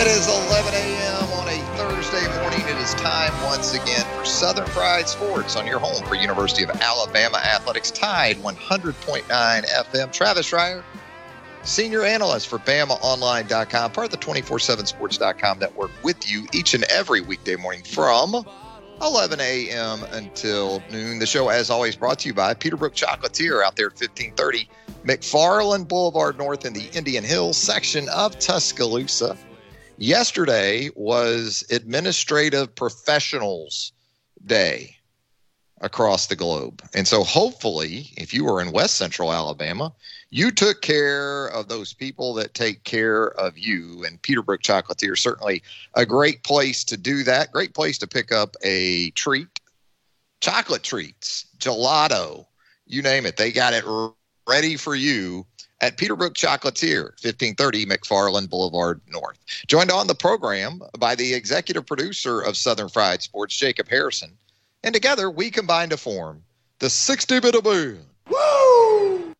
It is 11 a.m. on a Thursday morning. It is time once again for Southern Fried Sports on your home for University of Alabama Athletics. Tide 100.9 FM. Travis Reier, senior analyst for BamaOnline.com, part of the 247sports.com network, with you each and every weekday morning from 11 a.m. until noon. The show, as always, brought to you by Peterbrook Chocolatier out there at 1530 McFarland Boulevard North in the Indian Hills section of Tuscaloosa. Yesterday was Administrative Professionals Day across the globe. And so hopefully, if you were in West Central Alabama, you took care of those people that take care of you. And Peterbrook Chocolatier certainly a great place to do that. Great place to pick up a treat, chocolate treats, gelato, you name it. They got it ready for you at Peterbrook Chocolatier, 1530 McFarland Boulevard North. Joined on the program by the executive producer of Southern Fried Sports, Jacob Harrison. And together we combine to form the 60 bit. Woo!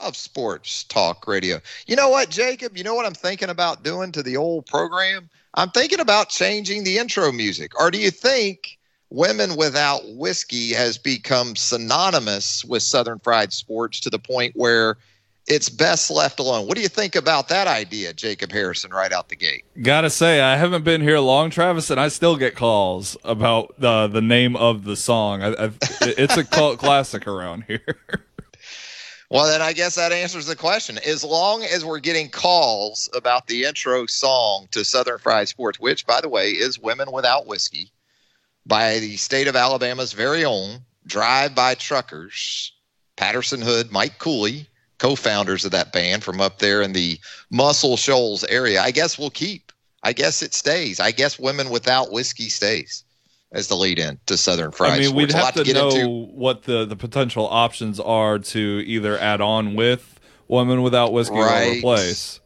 Of sports talk radio. You know what, Jacob? You know what I'm thinking about doing to the old program? I'm thinking about changing the intro music. Or do you think Women Without Whiskey has become synonymous with Southern Fried Sports to the point where it's best left alone. What do you think about that idea, Jacob Harrison, right out the gate? Gotta say, I haven't been here long, Travis, and I still get calls about the the name of the song. I, I've, it's a cult classic around here. Well, then I guess that answers the question. As long as we're getting calls about the intro song to Southern Fried Sports, which, by the way, is Women Without Whiskey, by the state of Alabama's very own Drive By Truckers, Patterson Hood, Mike Cooley, co-founders of that band from up there in the Muscle Shoals area. I guess we'll keep. I guess it stays. I guess Women Without Whiskey stays as the lead in to Southern Fried. I mean, we'd have to, to know into. what the, the potential options are to either add on with Women Without Whiskey Right. or replace.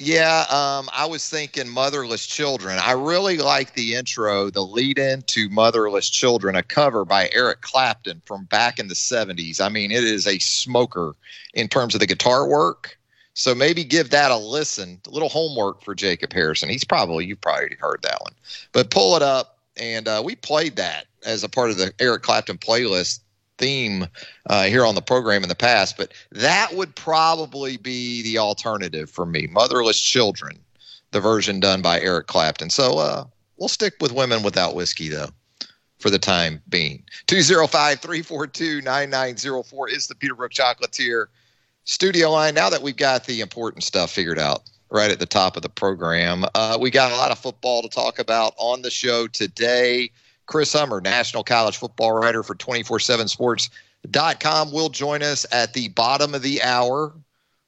Yeah, um, I was thinking Motherless Children. I really like the intro, the lead in to Motherless Children, a cover by Eric Clapton from back in the 70s. I mean, it is a smoker in terms of the guitar work. So maybe give that a listen. A little homework for Jacob Harrison. He's probably, you've probably heard that one. But pull it up. And uh, we played that as a part of the Eric Clapton playlist theme uh, here on the program in the past, but that would probably be the alternative for me. Motherless Children, the version done by Eric Clapton. So uh, we'll stick with Women Without Whiskey, though, for the time being. 205 342 9904 is the Peterbrook Chocolatier studio line. Now that we've got the important stuff figured out right at the top of the program, uh, we got a lot of football to talk about on the show today. Chris Hummer, national college football writer for 247sports.com, will join us at the bottom of the hour.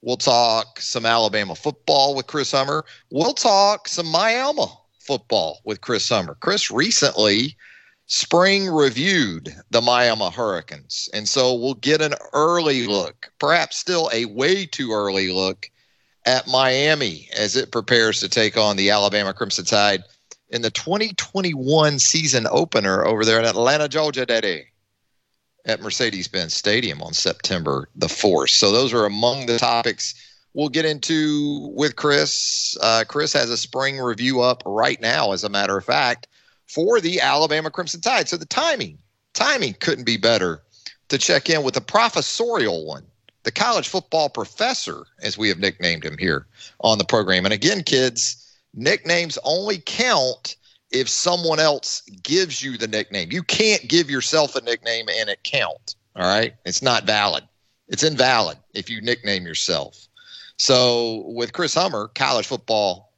We'll talk some Alabama football with Chris Hummer. We'll talk some Miami football with Chris Hummer. Chris recently spring reviewed the Miami Hurricanes. And so we'll get an early look, perhaps still a way too early look at Miami as it prepares to take on the Alabama Crimson Tide in the 2021 season opener over there in Atlanta, Georgia, Daddy, at Mercedes Benz Stadium on September the 4th. So, those are among the topics we'll get into with Chris. Uh, Chris has a spring review up right now, as a matter of fact, for the Alabama Crimson Tide. So the timing, timing couldn't be better to check in with the professorial one, the college football professor, as we have nicknamed him here on the program. And again, kids, nicknames only count if someone else gives you the nickname. You can't give yourself a nickname and it count. All right. It's not valid. It's invalid if you nickname yourself. So with Chris Hummer, college football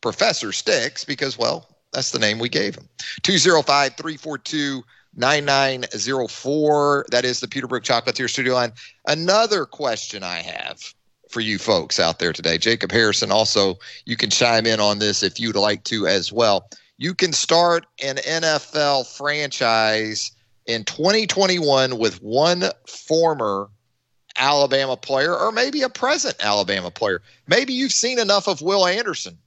professor sticks because, well, that's the name we gave him. 205 342 9904. That is the Peterbrook Chocolatier studio line. Another question I have for you folks out there today, Jacob Harrison, also, you can chime in on this if you'd like to as well. You can start an NFL franchise in 2021 with one former Alabama player or maybe a present Alabama player. Maybe you've seen enough of Will Anderson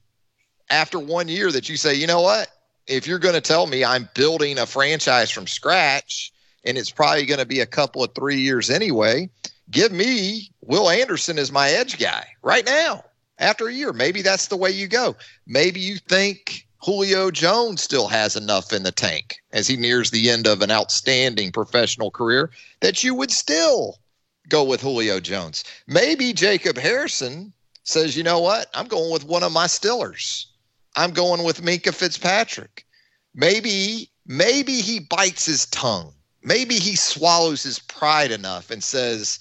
after one year that you say, you know what? If you're going to tell me I'm building a franchise from scratch and it's probably going to be a couple of three years anyway, give me Will Anderson as my edge guy right now after a year. Maybe that's the way you go. Maybe you think Julio Jones still has enough in the tank as he nears the end of an outstanding professional career that you would still go with Julio Jones. Maybe Jacob Harrison says, you know what? I'm going with one of my Stillers. I'm going with Minkah Fitzpatrick. Maybe, maybe he bites his tongue. Maybe he swallows his pride enough and says,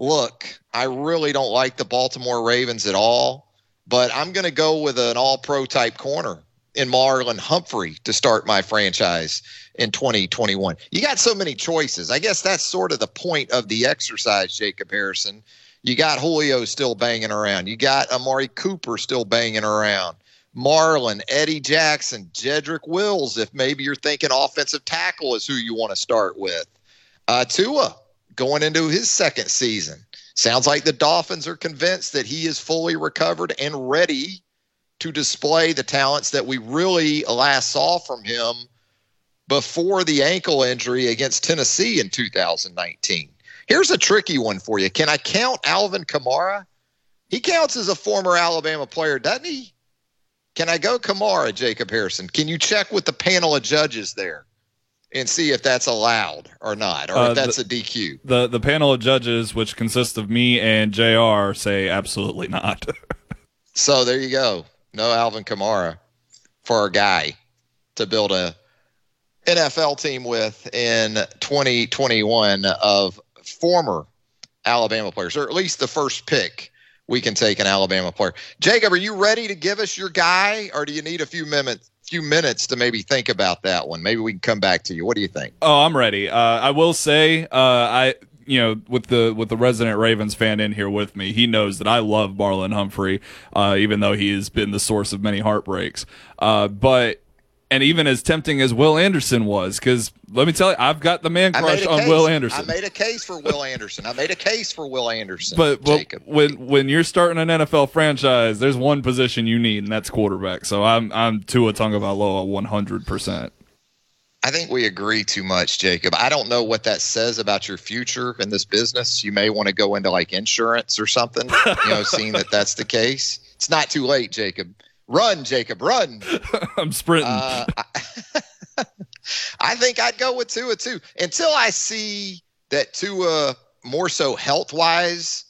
look, I really don't like the Baltimore Ravens at all, but I'm going to go with an all pro type corner in Marlon Humphrey to start my franchise in 2021. You got so many choices. I guess that's sort of the point of the exercise, Jacob Harrison. You got Julio still banging around. You got Amari Cooper still banging around. Marlon, Eddie Jackson, Jedrick Wills, if maybe you're thinking offensive tackle is who you want to start with. Uh, Tua going into his second season. Sounds like the Dolphins are convinced that he is fully recovered and ready to display the talents that we really last saw from him before the ankle injury against Tennessee in 2019. Here's a tricky one for you. Can I count Alvin Kamara? He counts as a former Alabama player, doesn't he? Can I go Kamara, Jacob Harrison? Can you check with the panel of judges there and see if that's allowed or not, or uh, if that's the, a DQ? The the panel of judges, which consists of me and Jr., say absolutely not. so there you go. No Alvin Kamara for a guy to build a NFL team with in 2021 of former Alabama players, or at least the first pick we can take an Alabama player. Jacob, are you ready to give us your guy, or do you need a few minutes? Few minutes to maybe think about that one. Maybe we can come back to you. What do you think? Oh, I'm ready. Uh, I will say, uh, I you know, with the with the resident Ravens fan in here with me, he knows that I love Marlon Humphrey, uh, even though he has been the source of many heartbreaks. Uh, but and even as tempting as Will Anderson was, because let me tell you, I've got the man crush on case. Will Anderson. I made a case for Will Anderson. I made a case for Will Anderson. But, but when when you're starting an NFL franchise, there's one position you need, and that's quarterback. So I'm I'm Tua Tagovailoa 100. percent I think we agree too much, Jacob. I don't know what that says about your future in this business. You may want to go into like insurance or something, you know, seeing that that's the case. It's not too late, Jacob. Run, Jacob, run. I'm sprinting. Uh, I, I, think I'd go with Tua too until I see that Tua more so health wise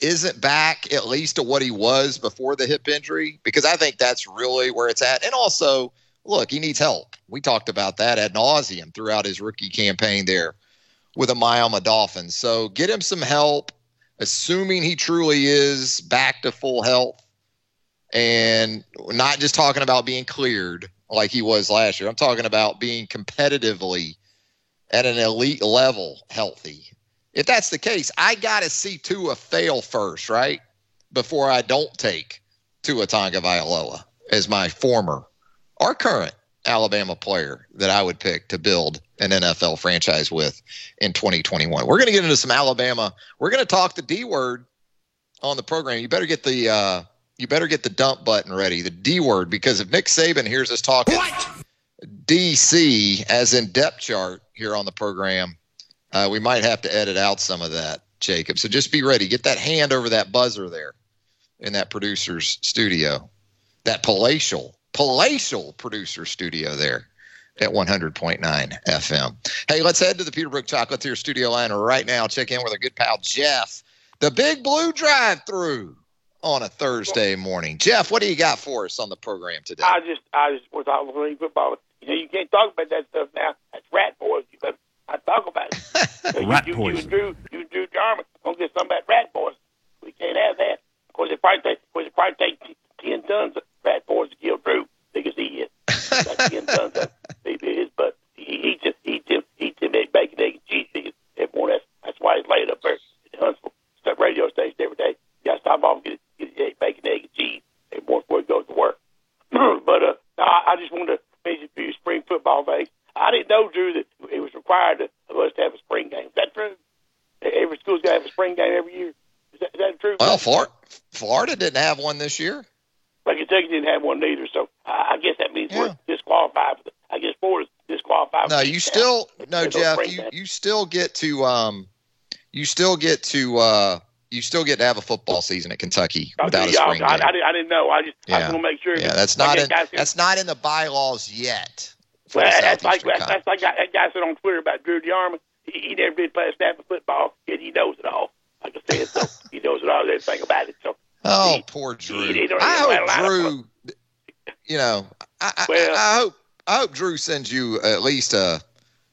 isn't back at least to what he was before the hip injury because I think that's really where it's at. And also, look, he needs help. We talked about that ad nauseum throughout his rookie campaign there with the Miami Dolphins. So get him some help, assuming he truly is back to full health. And not just talking about being cleared like he was last year. I'm talking about being competitively at an elite level healthy. If that's the case, I got to see Tua fail first, right? Before I don't take Tua Tagovailoa as my former our current Alabama player that I would pick to build an NFL franchise with in 2021. We're going to get into some Alabama. We're going to talk the D word on the program. You better get the uh, you better get the dump button ready, the D word, because if Nick Saban hears us talking what? DC as in depth chart here on the program, uh, we might have to edit out some of that, Jacob. So just be ready. Get that hand over that buzzer there in that producer's studio, that palatial, palatial producer studio there at 100.9 FM. Hey, let's head to the Peterbrook Chocolatier studio line right now. Check in with our good pal Jeff, the Big Blue Drive Through on a Thursday morning. Jeff, what do you got for us on the program today? I just, I just was talking about football. You know, you can't talk about that stuff now. That's rat boys. But I talk about it. rat you, poison. You, Drew, you Drew Jarman, don't get something about rat boys. We can't have that. Of course, it probably take, of course, it probably take t- ten tons of rat boys to kill Drew. Big as he is, That's ten tons of maybe his butt. He eats it, eats him, eats him egg, bacon, egg, and cheese. He, every morning. That's, that's why he's laid up there at the Huntsville State radio station every day. You got to stop off and get, get egg, bacon, egg, and cheese morning before he goes to work. but uh, I, I just wanted to mention a few spring football things. I didn't know, Drew, that it was required of us to have a spring game. Is that true? Every school's got to have a spring game every year. Is that, is that true? Well, Florida, Florida didn't have one this year. But Kentucky didn't have one either, so I I guess that means Yeah. we're disqualified. For the, I guess Florida's disqualified. No, you still no, There's Jeff. You game. you still get to um, you still get to uh, you still get to have a football season at Kentucky without a spring I, game. I, didn't, I didn't know. I just I Yeah. just want to make sure. Yeah, that- that's not in that's not in the bylaws yet. Well, that's like that's, that's like that guy said on Twitter about Drew DeArmond. He, he never did play a snap of football, and he knows it all. Like I said, so he knows it all. Everything about it. So Oh, He- poor Drew. he- he I hope Drew. You know, I, I, I hope I hope Drew sends you at least a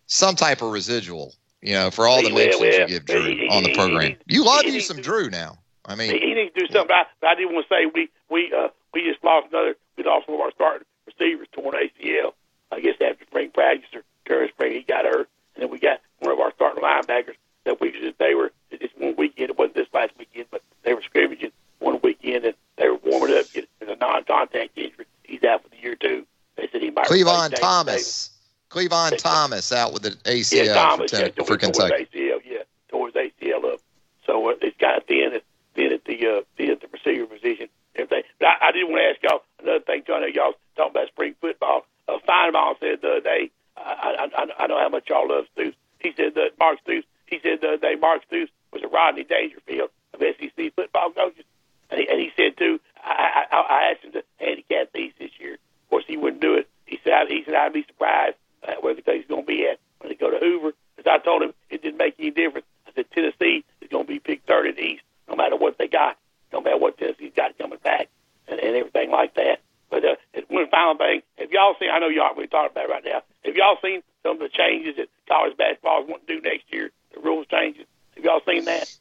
some type of residual. You know, for all the mentions you give Drew on the program. You love you some Drew now. I mean, he needs to do something. I, I did want to say we we uh, we just lost another. We lost one of our starting receivers torn ACL. I guess after spring practice or during spring he got hurt, and then we got one of our starting linebackers that we just they were it's one weekend. It wasn't this last weekend, but they were scrimmaging one weekend and they were warming up. It's a non-contact injury. He's out for the year too. They said he might. replace Clevon Davis Clevon Thomas out with the ACL yeah, Thomas, for, yeah, ten, tore- for Kentucky. ACL, yeah, his ACL up. So uh, it's kind of thin at thin at the uh, thin at the receiver position. Everything. But I, I did want to ask y'all another thing. I y'all talking about spring football. Uh, Finebaum said the other day. I, I, I, I know how much y'all love Stoops. He said that Mark Stoops. He said the other day Mark Stoops was a Rodney Dangerfield of SEC football coaches, and he, and he said too. I, I, I asked him to handicap these this year. Of course, he wouldn't do it. He said he said I'd be surprised uh, where Kentucky's going to be at when they go to Hoover. Because I told him it didn't make any difference. I said Tennessee is going to be picked third in the East, no matter what they got, no matter what Tennessee's got coming back, and, and everything like that. But uh, one final thing, have y'all seen? I know y'all we talking about it right now. Have y'all seen some of the changes that college basketball is wanting to do next year? The rules changes. Have y'all seen that?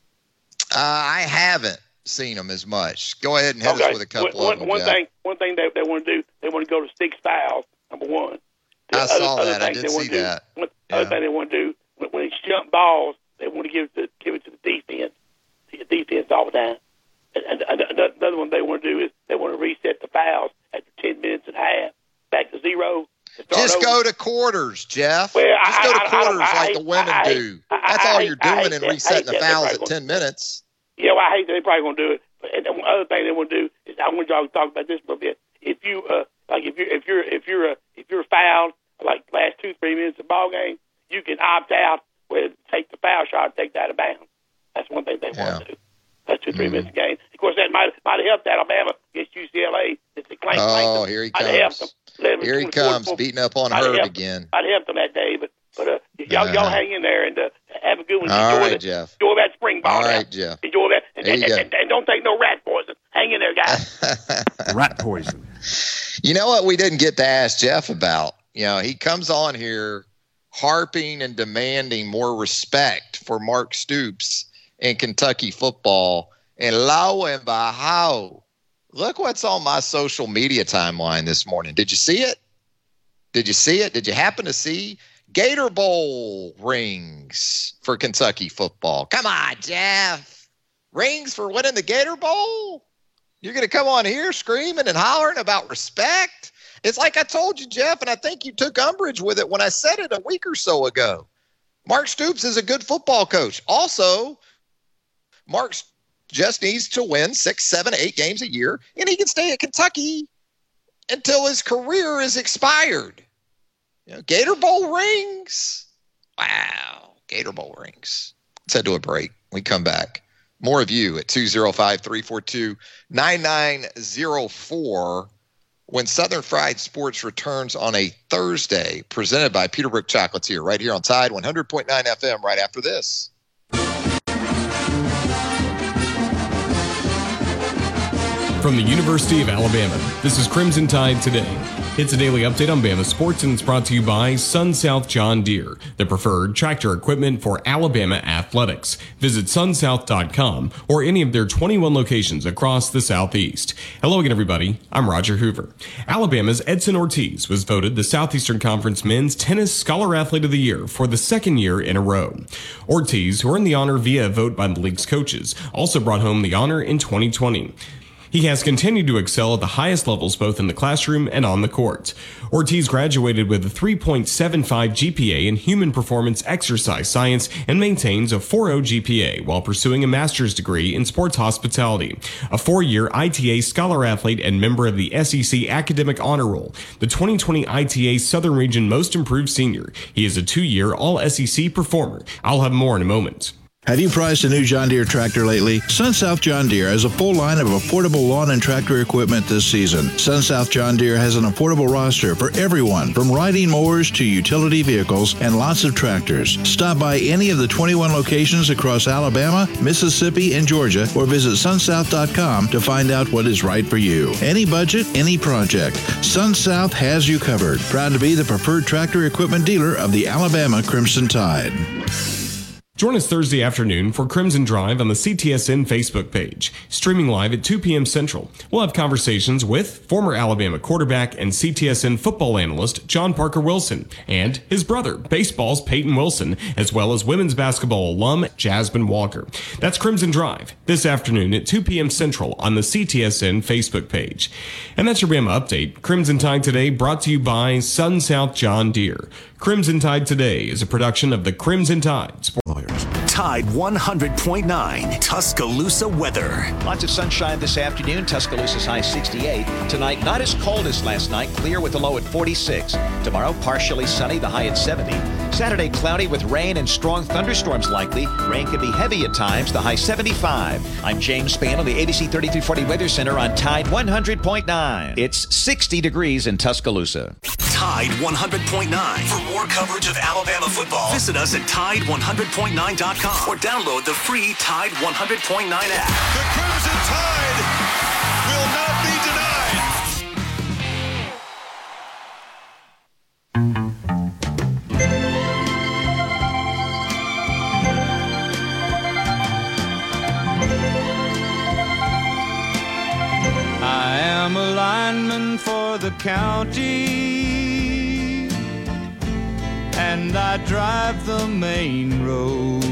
Uh, I haven't seen them as much. Go ahead and hit okay. us with a couple one, of them. one Jeff. thing, one thing they they want to do, they want to go to six fouls. Number one. The I other- saw other that. I did they see do- that. One, Yeah. Other thing they want to do when, when it's jump balls, they want to give it to, give it to the defense. The defense all the time. And, and, and another one they want to do is they want to reset the fouls after ten minutes and a half, back to zero. Just over. go to quarters, Jeff. Well, Just I- go to I- I quarters I like the women do. That's all you're doing in. Resetting the fouls at 10 minutes. Yeah, well, I hate that they're probably going to do it. But and the other thing they want to do is I want y'all to talk about this a little bit. If you uh, like, if you're if you're if you're uh, if you're fouled like last two three minutes of the ball game, you can opt out, where take the foul shot, take that out of bounds. That's one thing they Yeah. want to do. That's 2 3 Mhm. minutes of game. Of course, that might might have helped Alabama against UCLA. It's a clank, Oh, clank. here he Might comes. them. Here he comes, 24. beating up on Herb again. I'd helped them that day, but but uh, y'all y'all Uh-huh. hang in there and uh, have a good one. All enjoy right, the, Jeff. enjoy that spring ball. All now. right, Jeff. Enjoy that, and, There you and, go. and, and don't take no rat poison. Hang in there, guys. Rat poison. You know what we didn't get to ask Jeff about? You know, he comes on here harping and demanding more respect for Mark Stoops in Kentucky football. And lo and behold, look what's on my social media timeline this morning. Did you see it? Did you see it? Did you happen to see Gator Bowl rings for Kentucky football? Come on, Jeff. Rings for winning the Gator Bowl? You're going to come on here screaming and hollering about respect? It's like I told you, Jeff, and I think you took umbrage with it when I said it a week or so ago. Mark Stoops is a good football coach. Also, Mark just needs to win six, seven, eight games a year, and he can stay at Kentucky until his career is expired. You know, Gator Bowl rings. Wow. Gator Bowl rings. Let's head to a break. We come back. More of you at 205 342 9904 when Southern Fried Sports returns on a Thursday, presented by Peterbrook Chocolatier, right here on Tide 100.9 FM, right after this. From the University of Alabama, this is Crimson Tide Today. It's a daily update on Bama sports and it's brought to you by SunSouth John Deere, the preferred tractor equipment for Alabama athletics. Visit sunsouth.com or any of their 21 locations across the Southeast. Hello again, everybody. I'm Roger Hoover. Alabama's Edson Ortiz was voted the Southeastern Conference Men's Tennis Scholar Athlete of the Year for the second year in a row. Ortiz, who earned the honor via a vote by the league's coaches, also brought home the honor in 2020. He has continued to excel at the highest levels both in the classroom and on the court. Ortiz graduated with a 3.75 GPA in Human Performance Exercise Science and maintains a 4.0 GPA while pursuing a master's degree in sports hospitality, a four-year ITA scholar athlete and member of the SEC Academic Honor Roll, the 2020 ITA Southern Region Most Improved Senior. He is a two-year All-SEC performer. I'll have more in a moment. Have you priced a new John Deere tractor lately? SunSouth John Deere has a full line of affordable lawn and tractor equipment this season. SunSouth John Deere has an affordable roster for everyone, from riding mowers to utility vehicles and lots of tractors. Stop by any of the 21 locations across Alabama, Mississippi, and Georgia, or visit sunsouth.com to find out what is right for you. Any budget, any project. SunSouth has you covered. Proud to be the preferred tractor equipment dealer of the Alabama Crimson Tide. Join us Thursday afternoon for Crimson Drive on the CTSN Facebook page, streaming live at 2 p.m. Central. We'll have conversations with former Alabama quarterback and CTSN football analyst John Parker Wilson and his brother, baseball's Peyton Wilson, as well as women's basketball alum Jasmine Walker. That's Crimson Drive this afternoon at 2 p.m. Central on the CTSN Facebook page. And that's your Bama update. Crimson Tide today brought to you by SunSouth John Deere. Crimson Tide Today is a production of the Crimson Tide Sport Lawyers. Tide 100.9 Tuscaloosa weather. Lots of sunshine this afternoon. Tuscaloosa's high 68. Tonight, not as cold as last night. Clear with a low at 46. Tomorrow, partially sunny, the high at 70. Saturday, cloudy with rain and strong thunderstorms likely. Rain can be heavy at times, the high 75. I'm James Spann on the ABC 3340 Weather Center on Tide 100.9. It's 60 degrees in Tuscaloosa. Tide 100.9. For more coverage of Alabama football, visit us at Tide100.9.com or download the free Tide 100.9 app. The Crimson Tide the county, and I drive the main road.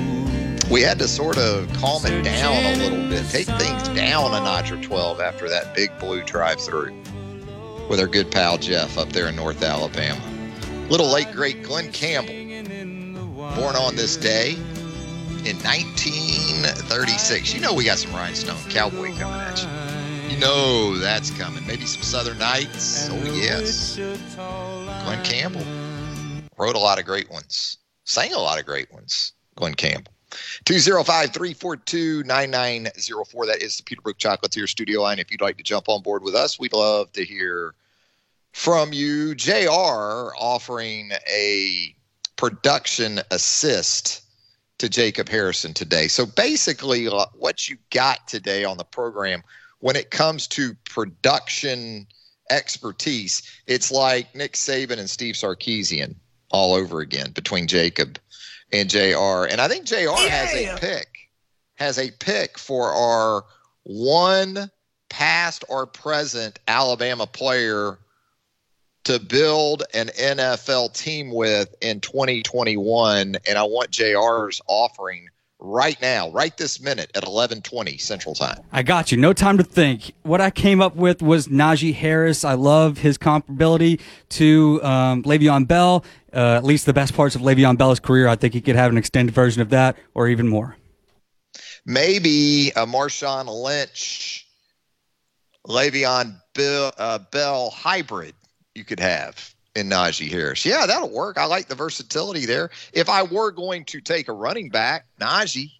We had to sort of calm it down a little bit, take things down a notch or 12 after that big blue drive through with our good pal Jeff up there in North Alabama. Little late great Glen Campbell, born on this day in 1936. You know we got some rhinestone cowboy coming at you. You know that's coming. Maybe some Southern Nights. Oh yes, Glen Campbell wrote a lot of great ones, sang a lot of great ones. Glen Campbell. 205 342 9904. That is the Peterbrook Chocolatier studio line. If you'd like to jump on board with us, we'd love to hear from you. JR offering a production assist to Jacob Harrison today. So basically, uh, what you got today on the program when it comes to production expertise, it's like Nick Saban and Steve Sarkisian all over again between Jacob and JR. And I think JR yeah. has a pick, has a pick for our one past or present Alabama player to build an NFL team with in 2021. And I want JR's offering right now, right this minute at 11:20 Central Time. I got you. No time to think. What I came up with was Najee Harris. I love his comparability to um, Le'Veon Bell. Uh, at least the best parts of Le'Veon Bell's career. I think he could have an extended version of that, or even more. Maybe a Marshawn Lynch, Le'Veon Bill, uh, Bell hybrid you could have in Najee Harris. Yeah, that'll work. I like the versatility there. If I were going to take a running back, Najee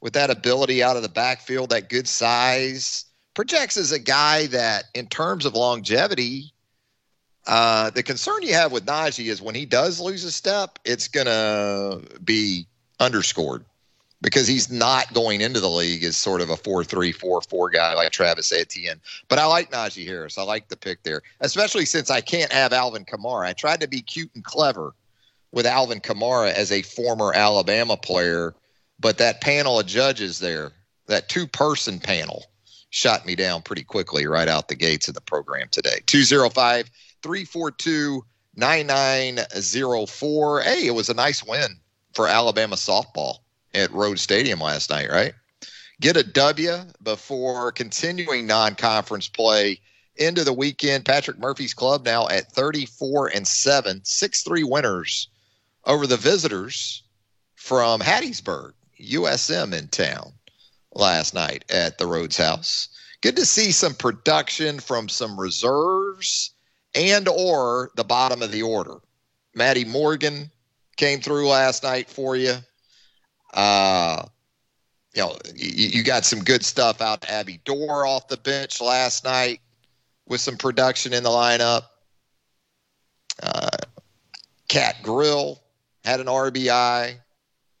with that ability out of the backfield, that good size, projects as a guy that, in terms of longevity, uh, the concern you have with Najee is when he does lose a step, it's going to be underscored because he's not going into the league as sort of a 4 3 4 4 guy like Travis Etienne. But I like Najee Harris. I like the pick there, especially since I can't have Alvin Kamara. I tried to be cute and clever with Alvin Kamara as a former Alabama player, but that panel of judges there, that two person panel, shot me down pretty quickly right out the gates of the program today. 205 342 9904. Hey, it was a nice win for Alabama softball at Rhoads Stadium last night, right? Get a W before continuing non conference play into the weekend. Patrick Murphy's club now at 34 and 7, 6 3 winners over the visitors from Hattiesburg, USM in town last night at the Rhoads House. Good to see some production from some reserves and or the bottom of the order. Maddie Morgan came through last night for you. Uh, you know, you, you got some good stuff out. Abby Doerr off the bench last night with some production in the lineup. Uh, Kat Grill had an RBI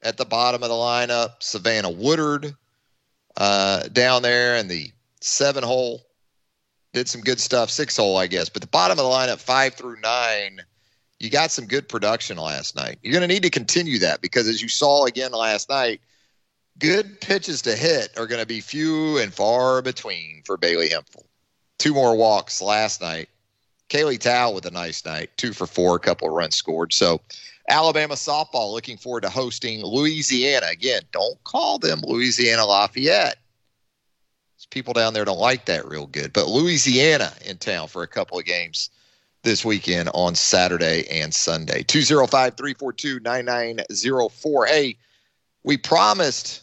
at the bottom of the lineup. Savannah Woodard uh, down there in the seven hole did some good stuff. Six hole, I guess, but the bottom of the lineup, five through nine you got some good production last night. You're going to need to continue that because, as you saw again last night, good pitches to hit are going to be few and far between for Bailey Hemphill. Two more walks last night. Kaylee Tow with a nice night, two for four, a couple of runs scored. So, Alabama softball looking forward to hosting Louisiana. Again, don't call them Louisiana Lafayette. People down there don't like that real good, but Louisiana in town for a couple of games this weekend on Saturday and Sunday. 205 342 9904. Hey, we promised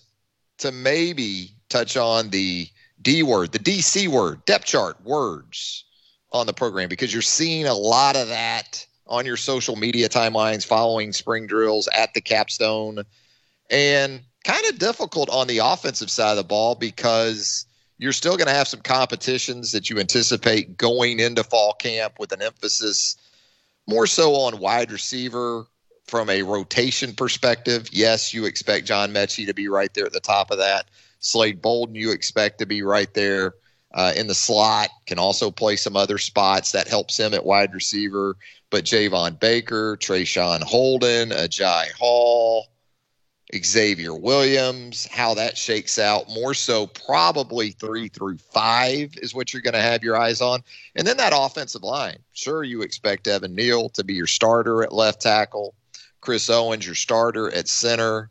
to maybe touch on the D word, the DC word, depth chart words on the program because you're seeing a lot of that on your social media timelines following spring drills at the capstone and kind of difficult on the offensive side of the ball because you're still going to have some competitions that you anticipate going into fall camp with an emphasis more so on wide receiver from a rotation perspective. Yes, you expect John Metchie to be right there at the top of that. Slade Bolden, you expect to be right there uh, in the slot, can also play some other spots. That helps him at wide receiver. But Javon Baker, Traeshon Holden, Agiye Hall, Xavier Williams, how that shakes out. More so, probably three through five is what you're going to have your eyes on. And then that offensive line. Sure, you expect Evan Neal to be your starter at left tackle, Chris Owens, your starter at center,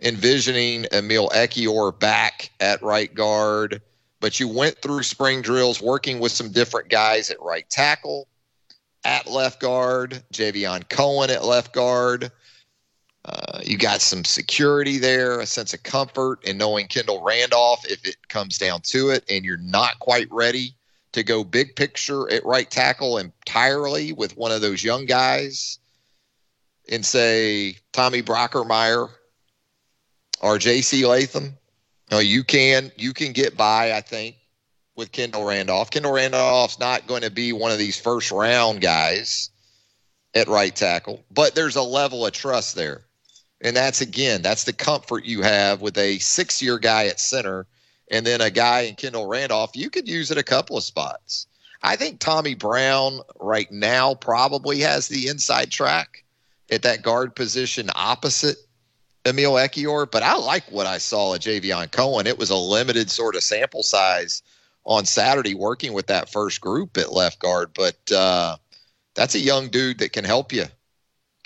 envisioning Emil Ekiyor back at right guard. But you went through spring drills working with some different guys at right tackle, at left guard, Javion Cohen at left guard uh, you got some security there, a sense of comfort in knowing Kendall Randolph if it comes down to it, and you're not quite ready to go big picture at right tackle entirely with one of those young guys and say Tommy Brockermeyer or J.C. Latham. No, you can you can get by, I think, with Kendall Randolph. Kendall Randolph's not going to be one of these first round guys at right tackle, but there's a level of trust there. And that's again, that's the comfort you have with a six year guy at center and then a guy in Kendall Randolph. You could use it a couple of spots. I think Tommy Brown right now probably has the inside track at that guard position opposite Emil Ekiyor, but I like what I saw at Javion Cohen. It was a limited sort of sample size on Saturday working with that first group at left guard, but uh, that's a young dude that can help you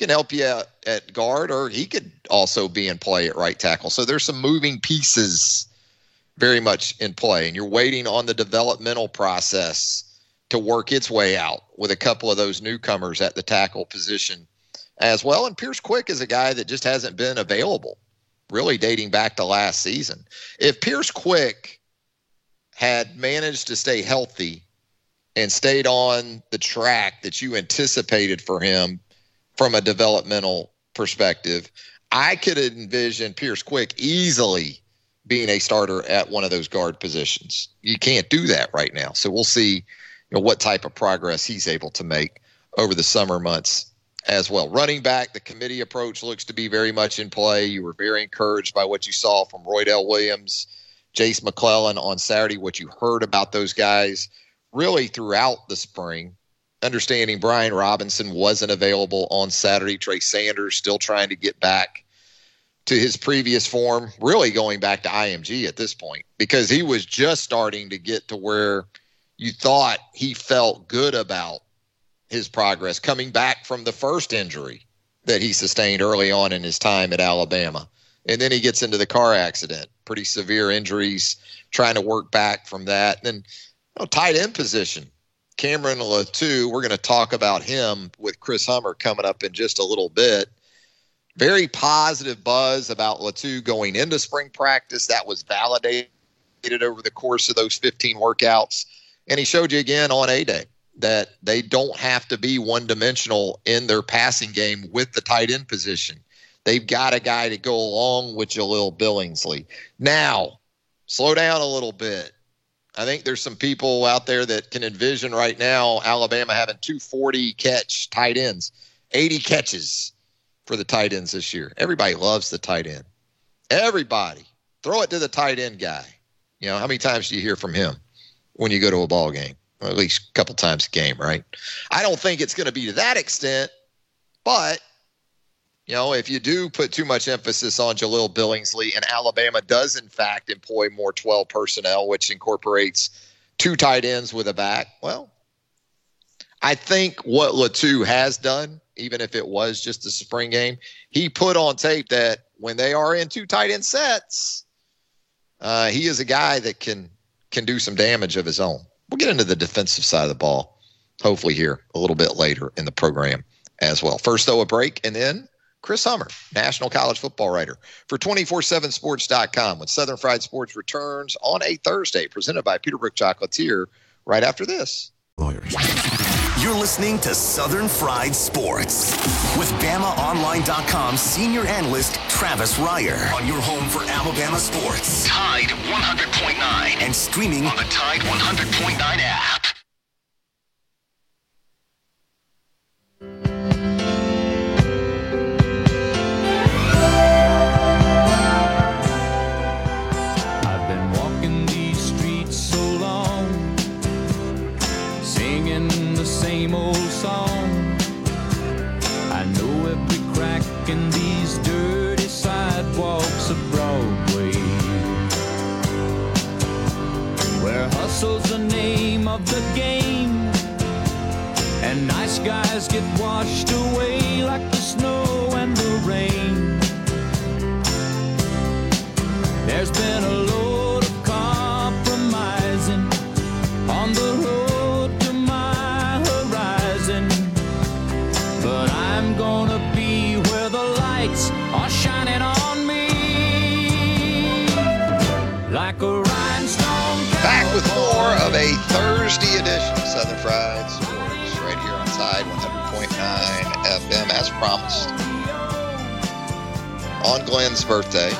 can help you out at guard, or he could also be in play at right tackle. So there's some moving pieces very much in play, and you're waiting on the developmental process to work its way out with a couple of those newcomers at the tackle position as well. And Pierce Quick is a guy that just hasn't been available, really dating back to last season. If Pierce Quick had managed to stay healthy and stayed on the track that you anticipated for him from a developmental perspective. I could envision Pierce Quick easily being a starter at one of those guard positions. You can't do that right now. So we'll see you know, what type of progress he's able to make over the summer months as well. Running back, the committee approach looks to be very much in play. You were very encouraged by what you saw from Roydell Williams, Jace McClellan on Saturday, what you heard about those guys really throughout the spring. Understanding Brian Robinson wasn't available on Saturday. Trey Sanders still trying to get back to his previous form, really going back to IMG at this point, because he was just starting to get to where you thought he felt good about his progress coming back from the first injury that he sustained early on in his time at Alabama. And then he gets into the car accident, pretty severe injuries, trying to work back from that. And then, you know, tight end position. Cameron Latu, we're going to talk about him with Chris Hummer coming up in just a little bit. Very positive buzz about Latu going into spring practice. That was validated over the course of those 15 workouts. And he showed you again on A Day that they don't have to be one dimensional in their passing game with the tight end position. They've got a guy to go along with Jahleel Billingsley. Now, slow down a little bit. I think there's some people out there that can envision right now Alabama having 240 catch tight ends, 80 catches for the tight ends this year. Everybody loves the tight end. Everybody. Throw it to the tight end guy. You know, how many times do you hear from him when you go to a ball game? or at least a couple times a game, right? I don't think it's going to be to that extent, but you know, if you do put too much emphasis on Jahleel Billingsley, and Alabama does in fact employ more 12 personnel, which incorporates two tight ends with a back, well, I think what Latu has done, even if it was just a spring game, he put on tape that when they are in two tight end sets, uh, he is a guy that can can do some damage of his own. We'll get into the defensive side of the ball, hopefully, here a little bit later in the program as well. First, though, a break, and then Chris Hummer, national college football writer for 247sports.com when Southern Fried Sports returns on a Thursday, presented by Peterbrook Chocolatier, right after this. Lawyers. You're listening to Southern Fried Sports with BamaOnline.com senior analyst Travis Reier on your home for Alabama sports. Tide 100.9 and streaming on the Tide 100.9 app. Of the game, and nice guys get washed away like the snow and the rain. There's been a promised. On Glen's birthday,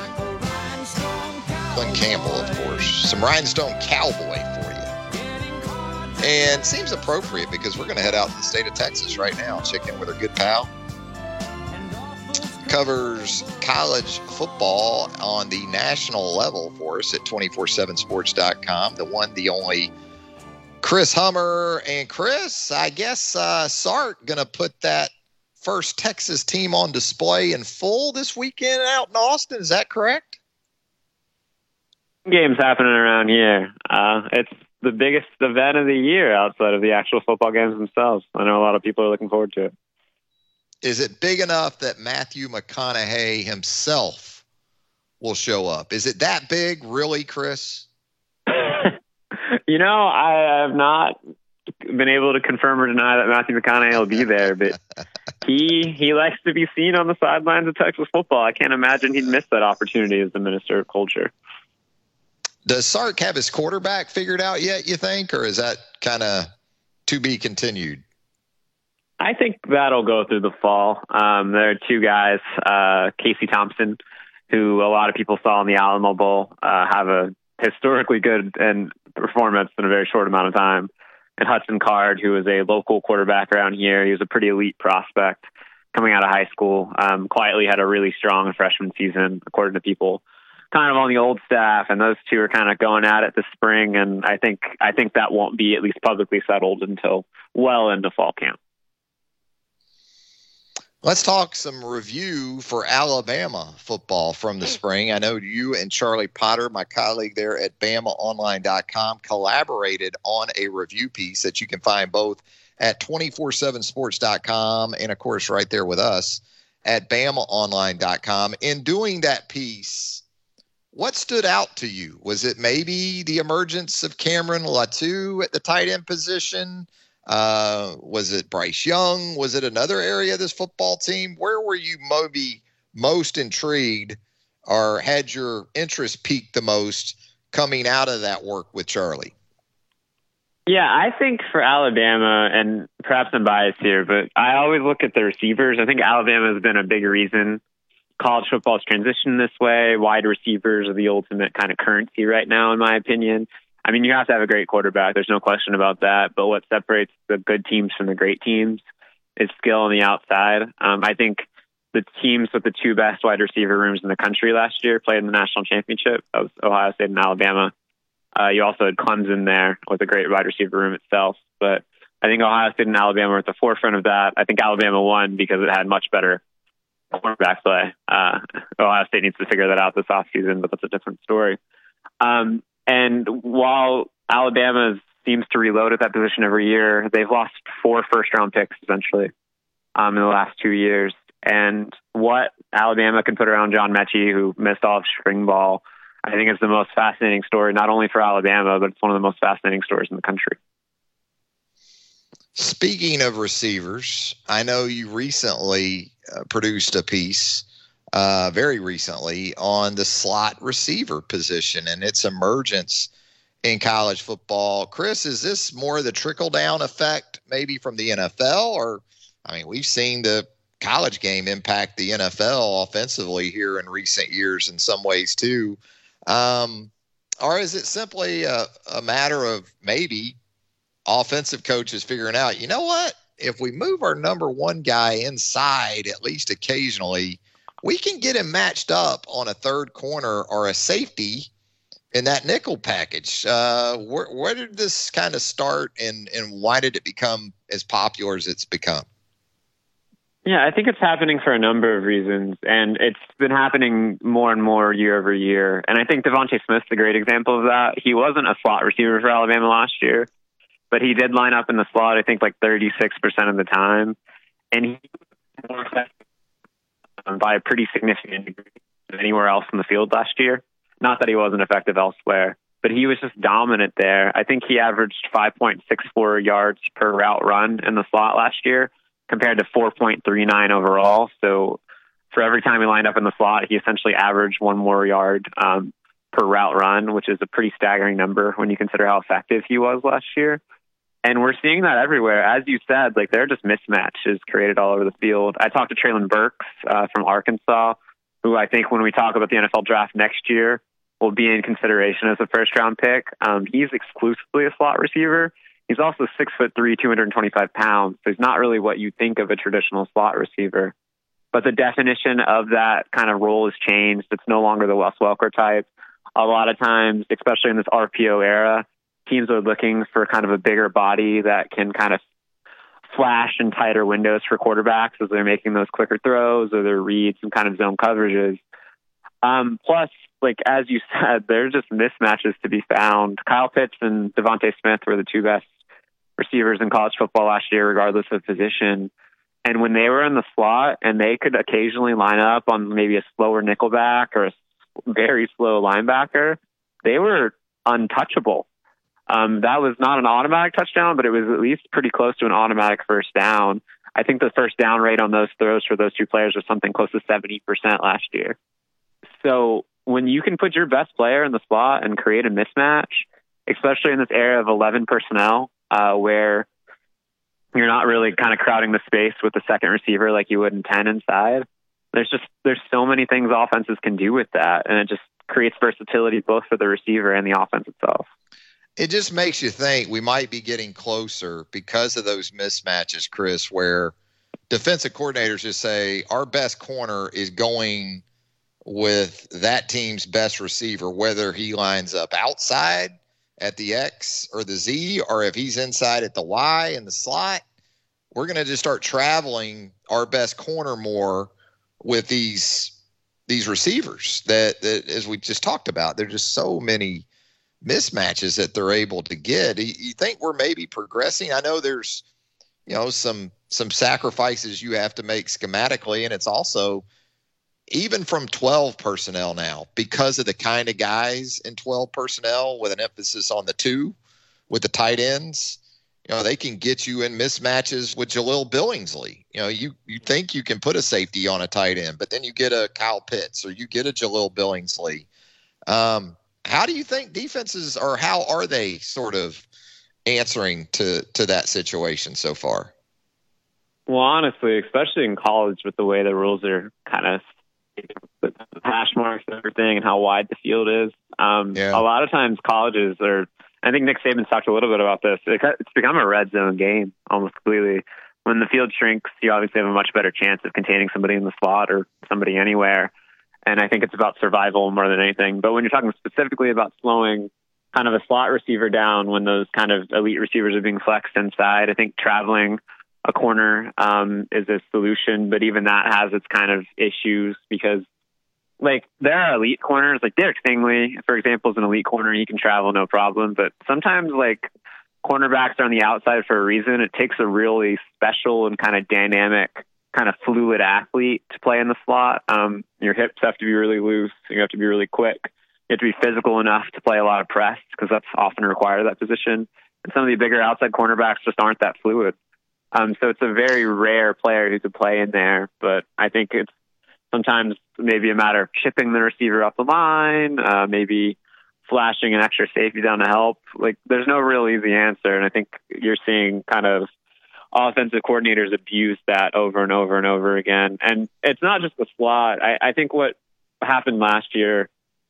Glen Campbell, of course, some Rhinestone Cowboy for you. And seems appropriate because we're going to head out to the state of Texas right now, check in with our good pal. Covers college football on the national level for us at 247sports.com. The one, the only Chris Hummer. And Chris, I guess uh, Sark going to put that first Texas team on display in full this weekend out in Austin. Is that correct? games happening around here. Uh, it's the biggest event of the year outside of the actual football games themselves. I know a lot of people are looking forward to it. Is it big enough that Matthew McConaughey himself will show up? Is it that big, really, Chris? You know, I have not been able to confirm or deny that Matthew McConaughey will be there, but he he likes to be seen on the sidelines of Texas football. I can't imagine he'd miss that opportunity as the minister of culture. Does Sark have his quarterback figured out yet, you think, or is that kind of to be continued? I think that'll go through the fall. Um, there are two guys, uh, Casey Thompson, who a lot of people saw in the Alamo Bowl uh, have a historically good and performance in a very short amount of time. And Hudson Card, who is a local quarterback around here, he was a pretty elite prospect coming out of high school. Um, quietly had a really strong freshman season, according to people kind of on the old staff, and those two are kind of going at it this spring. And I think I think that won't be at least publicly settled until well into fall camp. Let's talk some review for Alabama football from the spring. I know you and Charlie Potter, my colleague there at BamaOnline.com, collaborated on a review piece that you can find both at 247sports.com and, of course, right there with us at BamaOnline.com. In doing that piece, what stood out to you? Was it maybe the emergence of Cameron Latu at the tight end position? Uh, was it Bryce Young? Was it another area of this football team? Where were you maybe most intrigued or had your interest peaked the most coming out of that work with Charlie? Yeah, I think for Alabama, and perhaps I'm biased here, but I always look at the receivers. I think Alabama has been a big reason college football's transitioned this way. Wide receivers are the ultimate kind of currency right now, in my opinion. I mean, you have to have a great quarterback. There's no question about that. But what separates the good teams from the great teams is skill on the outside. Um, I think the teams with the two best wide receiver rooms in the country last year played in the national championship. That was Ohio State and Alabama. Uh, you also had Clemson there with a great wide receiver room itself. But I think Ohio State and Alabama were at the forefront of that. I think Alabama won because it had much better quarterback play. Uh, Ohio State needs to figure that out this offseason, but that's a different story. Um, and while Alabama seems to reload at that position every year, they've lost four first round picks essentially um, in the last two years. And what Alabama can put around John Metchie, who missed all of spring ball, I think is the most fascinating story, not only for Alabama, but it's one of the most fascinating stories in the country. Speaking of receivers, I know you recently uh, produced a piece uh, very recently on the slot receiver position and its emergence in college football. Chris, is this more the trickle down effect maybe from the NFL? Or, I mean, we've seen the college game impact the NFL offensively here in recent years in some ways too. Um, or is it simply a, a matter of maybe offensive coaches figuring out, you know what? If we move our number one guy inside at least occasionally, we can get him matched up on a third corner or a safety in that nickel package. Uh, where, where did this kind of start and, and why did it become as popular as it's become? Yeah, I think it's happening for a number of reasons, and it's been happening more and more year over year. And I think DeVonta Smith's a great example of that. He wasn't a slot receiver for Alabama last year, but he did line up in the slot, I think, like 36% of the time. And he more effective by a pretty significant degree anywhere else in the field last year. Not that he wasn't effective elsewhere, but he was just dominant there. I think he averaged 5.64 yards per route run in the slot last year compared to 4.39 overall. So for every time he lined up in the slot, he essentially averaged one more yard um, per route run, which is a pretty staggering number when you consider how effective he was last year. And we're seeing that everywhere. As you said, like there are just mismatches created all over the field. I talked to Treylon Burks uh, from Arkansas, who I think when we talk about the NFL draft next year will be in consideration as a first round pick. Um, he's exclusively a slot receiver. He's also six foot three, 225 pounds. So he's not really what you think of a traditional slot receiver. But the definition of that kind of role has changed. It's no longer the Wes Welker type. A lot of times, especially in this RPO era, teams are looking for kind of a bigger body that can kind of flash in tighter windows for quarterbacks as they're making those quicker throws or their reads and kind of zone coverages. Um, plus, like as you said, there are just mismatches to be found. Kyle Pitts and DeVonta Smith were the two best receivers in college football last year, regardless of position. And when they were in the slot and they could occasionally line up on maybe a slower nickelback or a very slow linebacker, they were untouchable. Um, that was not an automatic touchdown, but it was at least pretty close to an automatic first down. I think the first down rate on those throws for those two players was something close to 70% last year. So when you can put your best player in the slot and create a mismatch, especially in this era of 11 personnel, uh, where you're not really kind of crowding the space with the second receiver like you would in 10 inside, there's just there's so many things offenses can do with that, and it just creates versatility both for the receiver and the offense itself. It just makes you think we might be getting closer because of those mismatches, Chris, where defensive coordinators just say our best corner is going with that team's best receiver, whether he lines up outside at the X or the Z, or if he's inside at the Y in the slot. We're going to just start traveling our best corner more with these these receivers that, that as we just talked about, there's just so many mismatches that they're able to get. You, think we're maybe progressing? I know there's you know some some sacrifices you have to make schematically, and it's also even from 12 personnel now because of the kind of guys in 12 personnel with an emphasis on the two with the tight ends you know they can get you in mismatches with Jahleel Billingsley you know you you think you can put a safety on a tight end but then you get a Kyle Pitts or you get a Jahleel Billingsley um, how do you think defenses or how are they sort of answering to to that situation so far well, honestly, especially in college with the way the rules are kind of the hash marks and everything and how wide the field is. Um, Yeah. A lot of times colleges are, I think Nick Saban's talked a little bit about this. It's become a red zone game almost completely. When the field shrinks, you obviously have a much better chance of containing somebody in the slot or somebody anywhere. And I think it's about survival more than anything. But when you're talking specifically about slowing kind of a slot receiver down when those kind of elite receivers are being flexed inside, I think traveling a corner um, is a solution, but even that has its kind of issues because, like, there are elite corners, like Derek Stingley, for example, is an elite corner. He can travel no problem, but sometimes, like, cornerbacks are on the outside for a reason. It takes a really special and kind of dynamic, kind of fluid athlete to play in the slot. Um, your hips have to be really loose. You have to be really quick. You have to be physical enough to play a lot of press because that's often required that position. And some of the bigger outside cornerbacks just aren't that fluid. Um, so it's a very rare player who could play in there, but I think it's sometimes maybe a matter of chipping the receiver off the line, uh, maybe flashing an extra safety down to help. Like there's no real easy answer, and I think you're seeing kind of offensive coordinators abuse that over and over and over again. And it's not just the slot. I, I think what happened last year,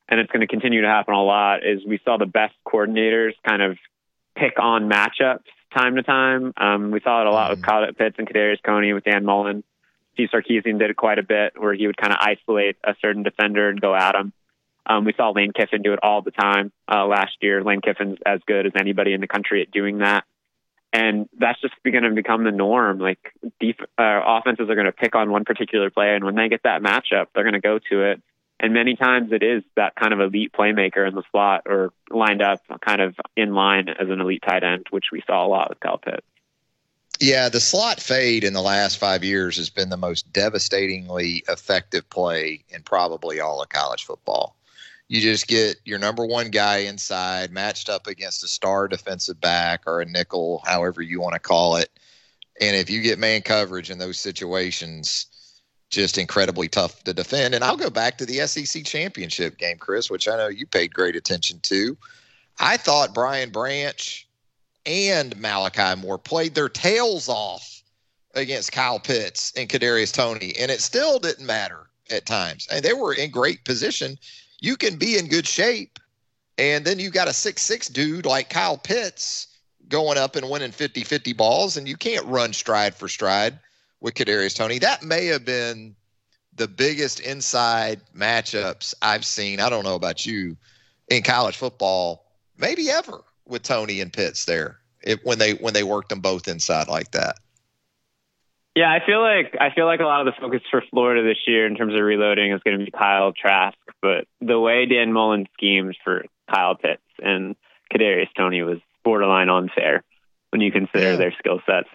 and it's going to continue to happen a lot, is we saw the best coordinators kind of pick on matchups time to time. Um, we saw it a lot with Kyle Pitts and Kadarius Toney with Dan Mullen. Steve Sarkisian did it quite a bit where he would kind of isolate a certain defender and go at him. Um, we saw Lane Kiffin do it all the time uh, last year. Lane Kiffin's as good as anybody in the country at doing that. And that's just going to become the norm. Like def- uh, offenses are going to pick on one particular player, and when they get that matchup, they're going to go to it. And many times it is that kind of elite playmaker in the slot or lined up kind of in line as an elite tight end, which we saw a lot with Kyle Pitts. Yeah, the slot fade in the last five years has been the most devastatingly effective play in probably all of college football. You just get your number one guy inside matched up against a star defensive back or a nickel, however you want to call it. And if you get man coverage in those situations, just incredibly tough to defend. And I'll go back to the SEC championship game, Chris, which I know you paid great attention to. I thought Brian Branch and Malachi Moore played their tails off against Kyle Pitts and Kadarius Toney, and it still didn't matter at times. And they were in great position. You can be in good shape, and then you got a six six dude like Kyle Pitts going up and winning 50-50 balls, and you can't run stride for stride with Kadarius Toney. That may have been the biggest inside matchups I've seen. I don't know about you in college football, maybe ever with Toney and Pitts there. If, when they when they worked them both inside like that. Yeah, I feel like I feel like a lot of the focus for Florida this year in terms of reloading is going to be Kyle Trask, but the way Dan Mullen schemed for Kyle Pitts and Kadarius Toney was borderline unfair when you consider Yeah. their skill sets.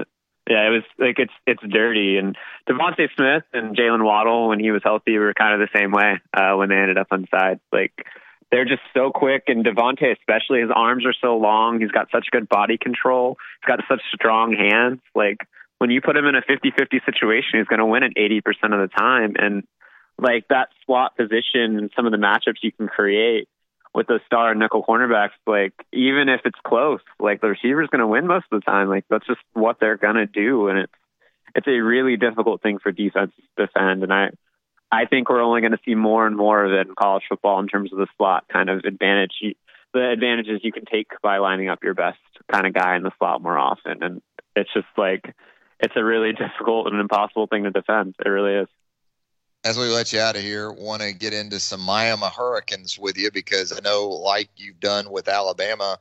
Yeah, it was like it's it's dirty. And DeVonta Smith and Jaylen Waddle, when he was healthy, were kind of the same way uh, when they ended up on side. Like they're just so quick, and DeVonta especially, his arms are so long. He's got such good body control. He's got such strong hands. Like when you put him in a 50-50 situation, he's going to win it 80% of the time. And like that slot position and some of the matchups you can create with those star and nickel cornerbacks, like even if it's close, like the receiver's going to win most of the time. Like that's just what they're going to do, and it's it's a really difficult thing for defenses to defend. And I I think we're only going to see more and more of it in college football in terms of the slot kind of advantage. The advantages you can take by lining up your best kind of guy in the slot more often, and it's just like it's a really difficult and impossible thing to defend. It really is. As we let you out of here, want to get into some Miami Hurricanes with you because I know, like you've done with Alabama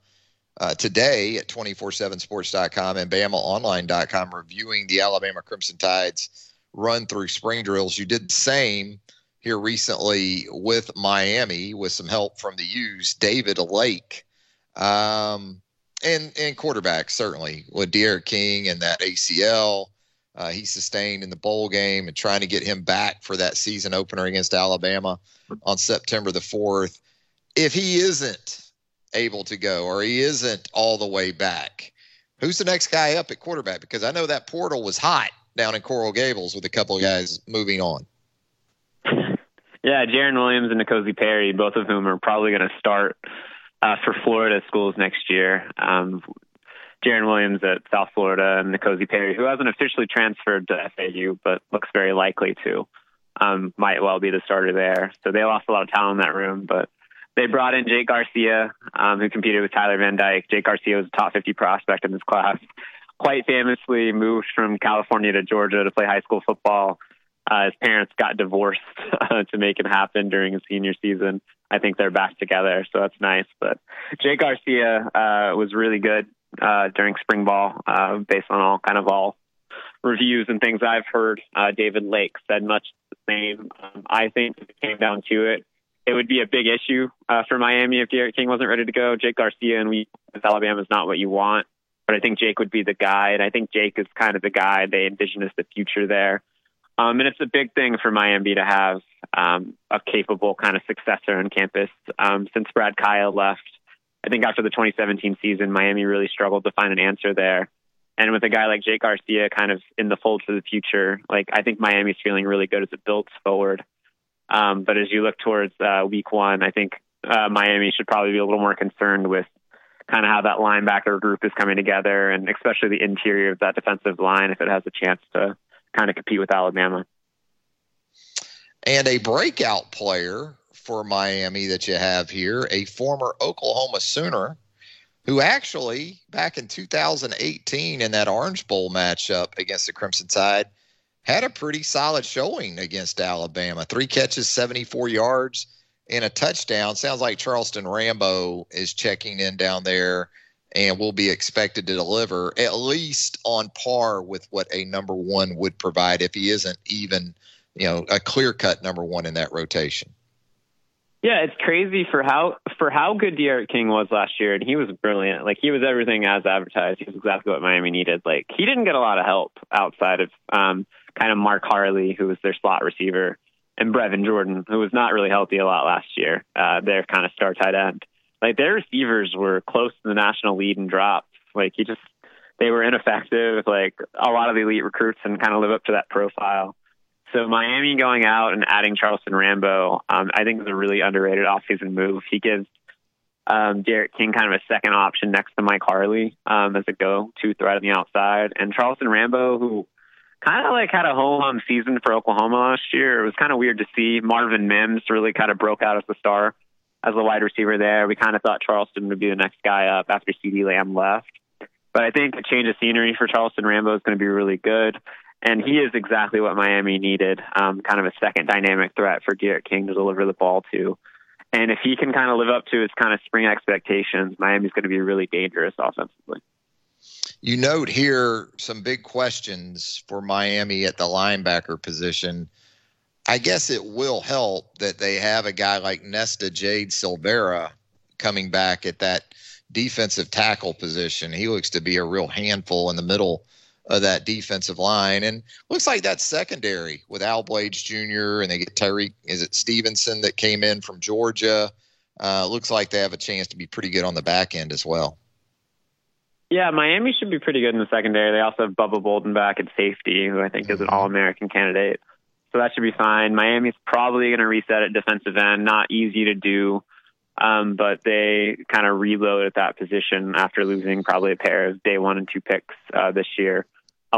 uh, today at 247sports.com and BamaOnline.com, reviewing the Alabama Crimson Tides run through spring drills. You did the same here recently with Miami with some help from the U's, David Lake. Um, and and quarterback certainly with D'Eriq King and that ACL uh, he sustained in the bowl game and trying to get him back for that season opener against Alabama on September the fourth. If he isn't able to go or he isn't all the way back, who's the next guy up at quarterback? Because I know that portal was hot down in Coral Gables with a couple of guys moving on. Yeah, Jarren Williams and N'Kosi Perry, both of whom are probably going to start uh, for Florida schools next year. Um, Jarren Williams at South Florida and N'Kosi Perry, who hasn't officially transferred to FAU but looks very likely to, um, might well be the starter there. So they lost a lot of talent in that room, but they brought in Jake Garcia, um, who competed with Tyler Van Dyke. Jake Garcia was a top 50 prospect in this class. Quite famously moved from California to Georgia to play high school football. Uh, his parents got divorced uh, to make it happen during his senior season. I think they're back together, so that's nice. But Jake Garcia uh, was really good uh, during spring ball, uh, based on all kind of all reviews and things I've heard. Uh, David Lake said much the same. Um, I think if it came down to it, it would be a big issue uh, for Miami if D'Eriq King wasn't ready to go. Jake Garcia and we with Alabama is not what you want, but I think Jake would be the guy, and I think Jake is kind of the guy they envision as the future there. Um, and it's a big thing for Miami to have um, a capable kind of successor on campus. Um, since Brad Kaaya left, I think after the 2017 season, Miami really struggled to find an answer there. And with a guy like Jake Garcia kind of in the fold for the future, like I think Miami's feeling really good as it builds forward. Um, but as you look towards uh, week one, I think uh, Miami should probably be a little more concerned with kind of how that linebacker group is coming together and especially the interior of that defensive line if it has a chance to kind of compete with Alabama. And a breakout player for Miami that you have here, a former Oklahoma Sooner who actually back in 2018 in that Orange Bowl matchup against the Crimson Tide had a pretty solid showing against Alabama. Three catches, 74 yards, and a touchdown. Sounds like Charleston Rambo is checking in down there and will be expected to deliver at least on par with what a number one would provide if he isn't even, you know, a clear cut number one in that rotation. Yeah, it's crazy for how for how good D'Eriq King was last year, and he was brilliant. Like he was everything as advertised. He was exactly what Miami needed. Like he didn't get a lot of help outside of um, kind of Mark Harley, who was their slot receiver, and Brevin Jordan, who was not really healthy a lot last year. Uh, their kind of star tight end. Like their receivers were close to the national lead in drops. Like he just they were ineffective. Like a lot of the elite recruits and kind of live up to that profile. So Miami going out and adding Charleston Rambo, um, I think is a really underrated offseason move. He gives um, D'Eriq King kind of a second option next to Mike Harley um, as a go-to threat on the outside, and Charleston Rambo, who kind of like had a home season for Oklahoma last year. It was kind of weird to see Marvin Mims really kind of broke out as the star as a wide receiver there. We kind of thought Charleston would be the next guy up after CeeDee Lamb left. But I think a change of scenery for Charleston Rambo is going to be really good. And he is exactly what Miami needed, um, kind of a second dynamic threat for D'Eriq King to deliver the ball to. And if he can kind of live up to his kind of spring expectations, Miami's going to be really dangerous offensively. You note here some big questions for Miami at the linebacker position. I guess it will help that they have a guy like Nesta Jade Silvera coming back at that defensive tackle position. He looks to be a real handful in the middle of that defensive line. And looks like that secondary with Al Blades Jr. and they get Tyrique, is it Stevenson that came in from Georgia? Uh, looks like they have a chance to be pretty good on the back end as well. Yeah, Miami should be pretty good in the secondary. They also have Bubba Bolden back at safety, who I think is an mm-hmm. All American candidate. So that should be fine. Miami's probably going to reset at defensive end. Not easy to do, um, but they kind of reload at that position after losing probably a pair of day one and two picks uh, this year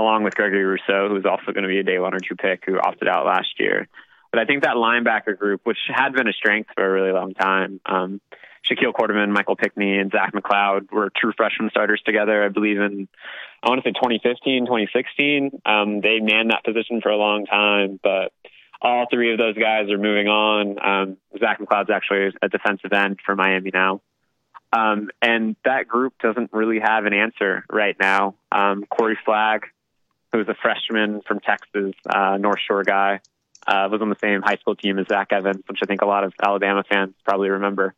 along with Gregory Rousseau, who's also going to be a day one or two pick who opted out last year. But I think that linebacker group, which had been a strength for a really long time, um, Shaquille Quarterman, Michael Pinckney, and Zach McCloud were true freshman starters together. I believe in, I want to say 2015, 2016. Um, they manned that position for a long time, but all three of those guys are moving on. Um, Zach McCloud's actually a defensive end for Miami now. Um, and that group doesn't really have an answer right now. Um, Corey Flagg, who's a freshman from Texas, uh, North Shore guy, uh, was on the same high school team as Zach Evans, which I think a lot of Alabama fans probably remember,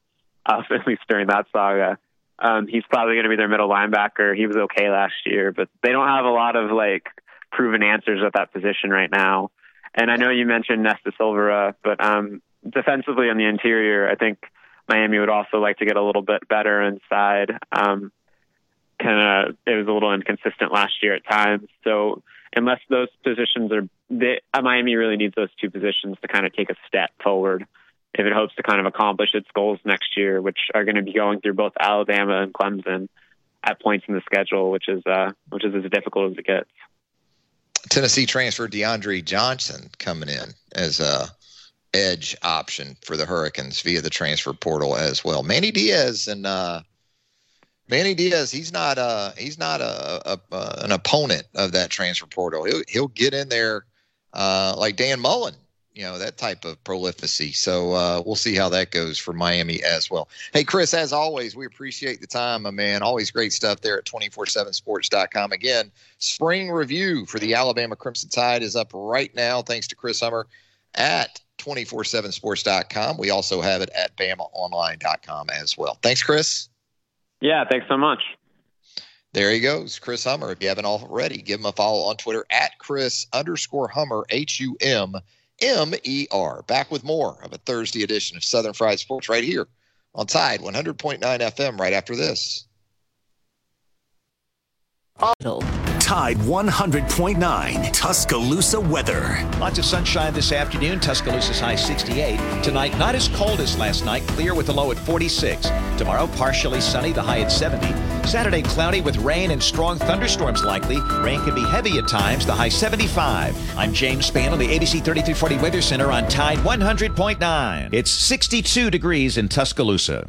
uh, at least during that saga. Um, he's probably going to be their middle linebacker. He was okay last year, but they don't have a lot of like proven answers at that position right now. And I know you mentioned Nesta Silvera, but um, defensively on the interior, I think Miami would also like to get a little bit better inside. Um, kind of, it was a little inconsistent last year at times. So unless those positions are, they, uh, Miami really needs those two positions to kind of take a step forward if it hopes to kind of accomplish its goals next year, which are going to be going through both Alabama and Clemson at points in the schedule, which is uh, which is as difficult as it gets. Tennessee transfer DeAndre Johnson coming in as a edge option for the Hurricanes via the transfer portal as well. Manny Diaz and uh, Manny Diaz, he's not uh he's not a, a, a, an opponent of that transfer portal. He'll he'll get in there uh, like Dan Mullen, you know that type of prolificy. So uh, we'll see how that goes for Miami as well. Hey Chris, as always, we appreciate the time, my man. Always great stuff there at 247sports.com. Again, spring review for the Alabama Crimson Tide is up right now, thanks to Chris Hummer at 247sports.com. We also have it at bamaonline.com as well. Thanks, Chris. Yeah, thanks so much. There he goes, Chris Hummer. If you haven't already, give him a follow on Twitter at Chris underscore Hummer, H U M M E R. Back with more of a Thursday edition of Southern Fried Sports right here on Tide 100.9 FM right after this. Tide 100.9 Tuscaloosa weather. Lots of sunshine this afternoon. Tuscaloosa's high 68. Tonight, not as cold as last night. Clear with a low at 46. Tomorrow, partially sunny. The high at 70. Saturday, cloudy with rain and strong thunderstorms likely. Rain can be heavy at times. The high 75. I'm James Spann on the ABC 3340 Weather Center on Tide 100.9. It's 62 degrees in Tuscaloosa.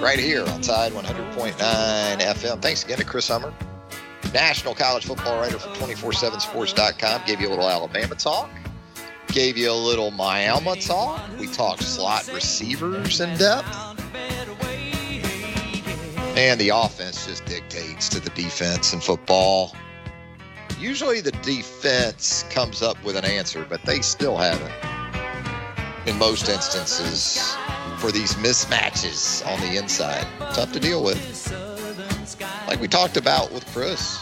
Right here on Tide 100.9 FM. Thanks again to Chris Hummer, national college football writer for 247sports.com. Gave you a little Alabama talk, gave you a little Miami talk. We talked slot receivers in depth. And the offense just dictates to the defense in football. Usually the defense comes up with an answer, but they still haven't. In most instances, for these mismatches on the inside, tough to deal with. Like we talked about with Chris,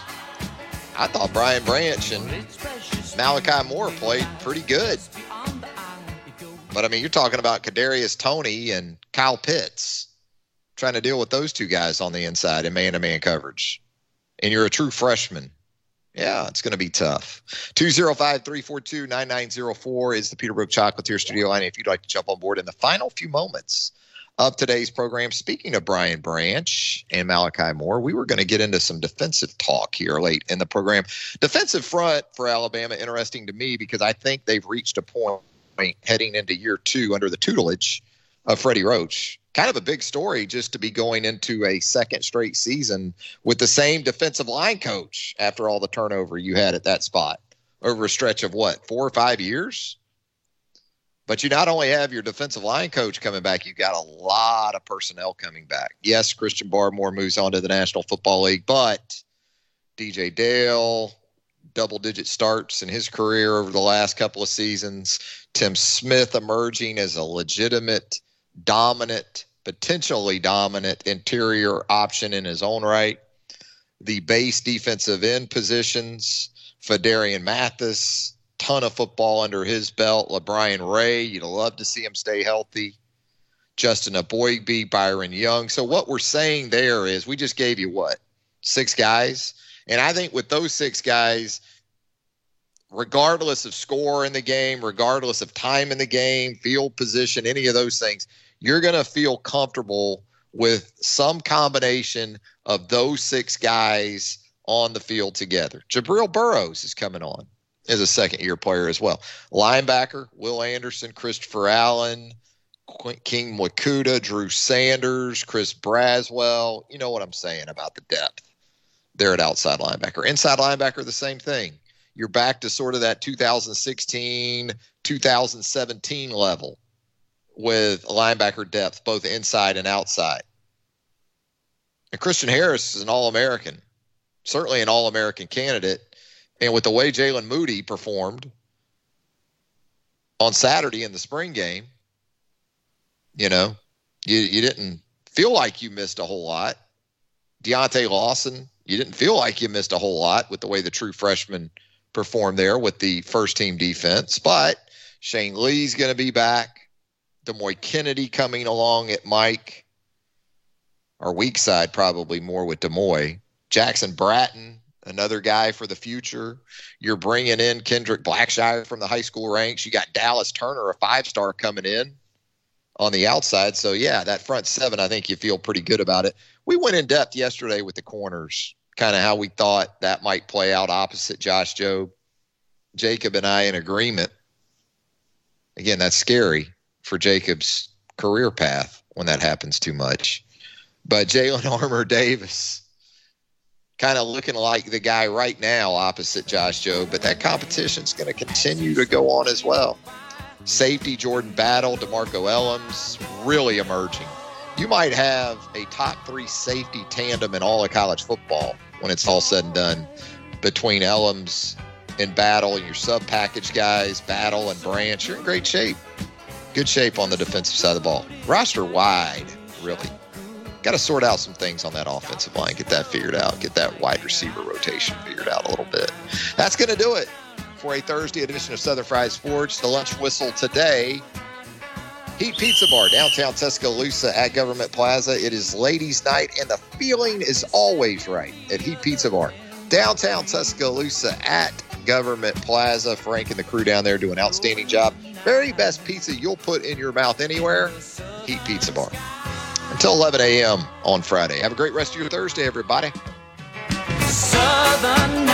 I thought Brian Branch and Malachi Moore played pretty good. But I mean, you're talking about Kadarius Toney and Kyle Pitts trying to deal with those two guys on the inside in man-to-man coverage, and you're a true freshman. Yeah, it's going to be tough. 205-342-9904 is the Peterbrook Chocolatier studio line if you'd like to jump on board in the final few moments of today's program. Speaking of Brian Branch and Malachi Moore, we were going to get into some defensive talk here late in the program. Defensive front for Alabama, interesting to me because I think they've reached a point heading into year two under the tutelage of Freddie Roach. Kind of a big story just to be going into a second straight season with the same defensive line coach after all the turnover you had at that spot over a stretch of what, four or five years? But you not only have your defensive line coach coming back, you've got a lot of personnel coming back. Yes, Christian Barmore moves on to the National Football League, but DJ Dale, double digit starts in his career over the last couple of seasons. Tim Smith emerging as a legitimate, dominant, potentially dominant interior option in his own right. The base defensive end positions, Phidarian Mathis, ton of football under his belt. LaBryan Ray, you'd love to see him stay healthy. Justin Eboigbe, Byron Young. So what we're saying there is we just gave you what? Six guys. And I think with those six guys, regardless of score in the game, regardless of time in the game, field position, any of those things, you're going to feel comfortable with some combination of those six guys on the field together. Jabril Burroughs is coming on as a second year player as well. Linebacker, Will Anderson, Christopher Allen, King Mwikuta, Drew Sanders, Chris Braswell. You know what I'm saying about the depth there at outside linebacker. Inside linebacker, the same thing. You're back to sort of that 2016, 2017 level with linebacker depth, both inside and outside. And Christian Harris is an All American, certainly an All American candidate. And with the way Jaylen Moody performed on Saturday in the spring game, you know, you, you didn't feel like you missed a whole lot. Deontae Lawson, you didn't feel like you missed a whole lot with the way the true freshman performed there with the first team defense. But Shane Lee's going to be back. Demoy Kennedy coming along at Mike. Our weak side probably more with Demoy. Jackson Bratton, another guy for the future. You're bringing in Kendrick Blackshire from the high school ranks. You got Dallas Turner, a five star, coming in on the outside. So, yeah, that front seven, I think you feel pretty good about it. We went in depth yesterday with the corners, kind of how we thought that might play out opposite Josh Jobe. Jacob and I in agreement. Again, that's scary for Jacob's career path when that happens too much. But Jalyn Armour Davis, kind of looking like the guy right now opposite Josh Jobe, but that competition is going to continue to go on as well. Safety Jordan Battle, DeMarcco Hellams, really emerging. You might have a top three safety tandem in all of college football when it's all said and done between Hellams and Battle and your sub package guys, Battle and Branch. You're in great shape. Good shape on the defensive side of the ball. Roster wide, really. Got to sort out some things on that offensive line, get that figured out, get that wide receiver rotation figured out a little bit. That's going to do it for a Thursday edition of Southern Fried Sports. The lunch whistle today. Heat Pizza Bar, downtown Tuscaloosa at Government Plaza. It is ladies' night, and the feeling is always right at Heat Pizza Bar, downtown Tuscaloosa at Government Plaza. Frank and the crew down there do an outstanding job. Very best pizza you'll put in your mouth anywhere. Heat Pizza Bar. Until 11 a.m. on Friday. Have a great rest of your Thursday, everybody. Southern